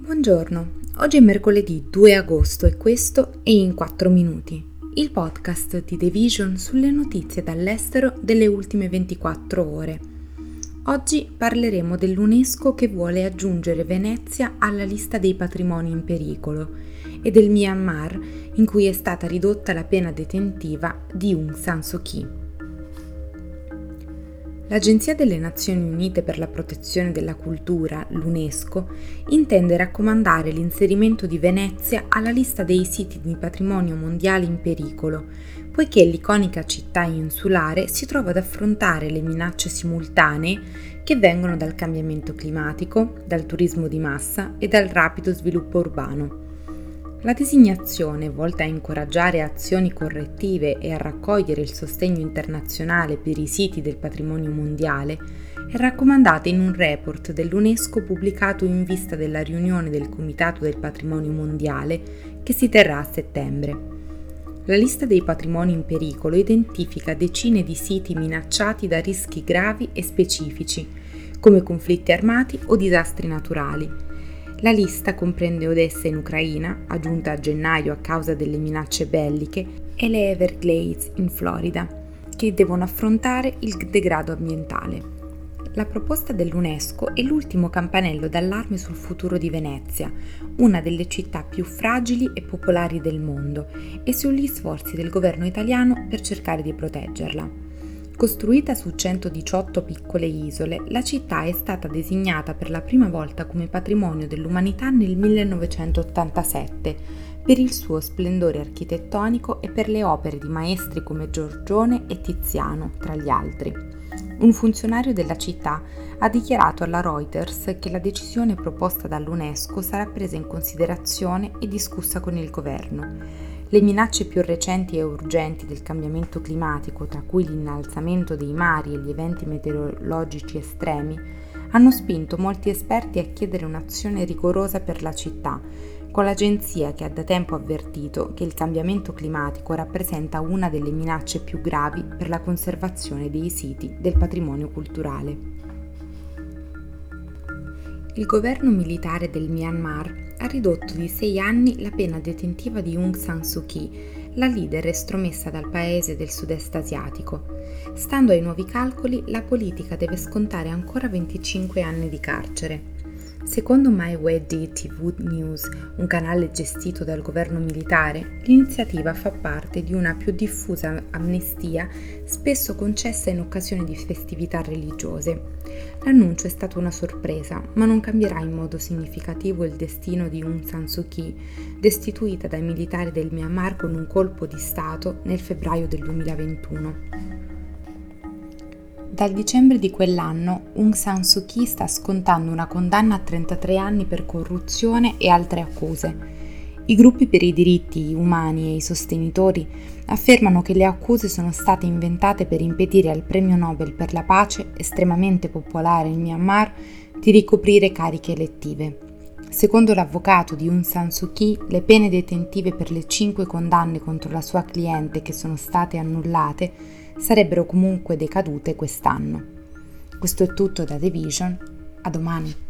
Buongiorno, oggi è mercoledì 2 agosto e questo è In 4 Minuti, il podcast di The Vision sulle notizie dall'estero delle ultime 24 ore. Oggi parleremo dell'UNESCO che vuole aggiungere Venezia alla lista dei patrimoni in pericolo e del Myanmar in cui è stata ridotta la pena detentiva di Aung San Suu Kyi. L'Agenzia delle Nazioni Unite per la protezione della cultura, l'UNESCO, intende raccomandare l'inserimento di Venezia alla lista dei siti di patrimonio mondiale in pericolo, poiché l'iconica città insulare si trova ad affrontare le minacce simultanee che vengono dal cambiamento climatico, dal turismo di massa e dal rapido sviluppo urbano. La designazione, volta a incoraggiare azioni correttive e a raccogliere il sostegno internazionale per i siti del patrimonio mondiale, è raccomandata in un report dell'UNESCO pubblicato in vista della riunione del Comitato del Patrimonio Mondiale che si terrà a settembre. La lista dei patrimoni in pericolo identifica decine di siti minacciati da rischi gravi e specifici, come conflitti armati o disastri naturali la lista comprende Odessa in Ucraina, aggiunta a gennaio a causa delle minacce belliche, e le Everglades in Florida, che devono affrontare il degrado ambientale. La proposta dell'UNESCO è l'ultimo campanello d'allarme sul futuro di Venezia, una delle città più fragili e popolari del mondo, e sugli sforzi del governo italiano per cercare di proteggerla. Costruita su 118 piccole isole, la città è stata designata per la prima volta come patrimonio dell'umanità nel 1987 per il suo splendore architettonico e per le opere di maestri come Giorgione e Tiziano, tra gli altri. Un funzionario della città ha dichiarato alla Reuters che la decisione proposta dall'UNESCO sarà presa in considerazione e discussa con il governo. Le minacce più recenti e urgenti del cambiamento climatico, tra cui l'innalzamento dei mari e gli eventi meteorologici estremi, hanno spinto molti esperti a chiedere un'azione rigorosa per la città, con l'agenzia che ha da tempo avvertito che il cambiamento climatico rappresenta una delle minacce più gravi per la conservazione dei siti del patrimonio culturale. Il governo militare del Myanmar ha ridotto di sei anni la pena detentiva di Aung San Suu Kyi, la leader estromessa dal paese del sud-est asiatico. Stando ai nuovi calcoli, la politica deve scontare ancora 25 anni di carcere. Secondo MyWD TV News, un canale gestito dal governo militare, l'iniziativa fa parte di una più diffusa amnistia spesso concessa in occasione di festività religiose. L'annuncio è stato una sorpresa, ma non cambierà in modo significativo il destino di Aung San Suu Kyi, destituita dai militari del Myanmar con un colpo di Stato nel febbraio del 2021. Dal dicembre di quell'anno Aung San Suu Kyi sta scontando una condanna a 33 anni per corruzione e altre accuse. I gruppi per i diritti umani e i sostenitori affermano che le accuse sono state inventate per impedire al premio Nobel per la pace, estremamente popolare in Myanmar, di ricoprire cariche elettive. Secondo l'avvocato di Aung San Suu Kyi, le pene detentive per le cinque condanne contro la sua cliente che sono state annullate sarebbero comunque decadute quest'anno. Questo è tutto da The Vision, a domani.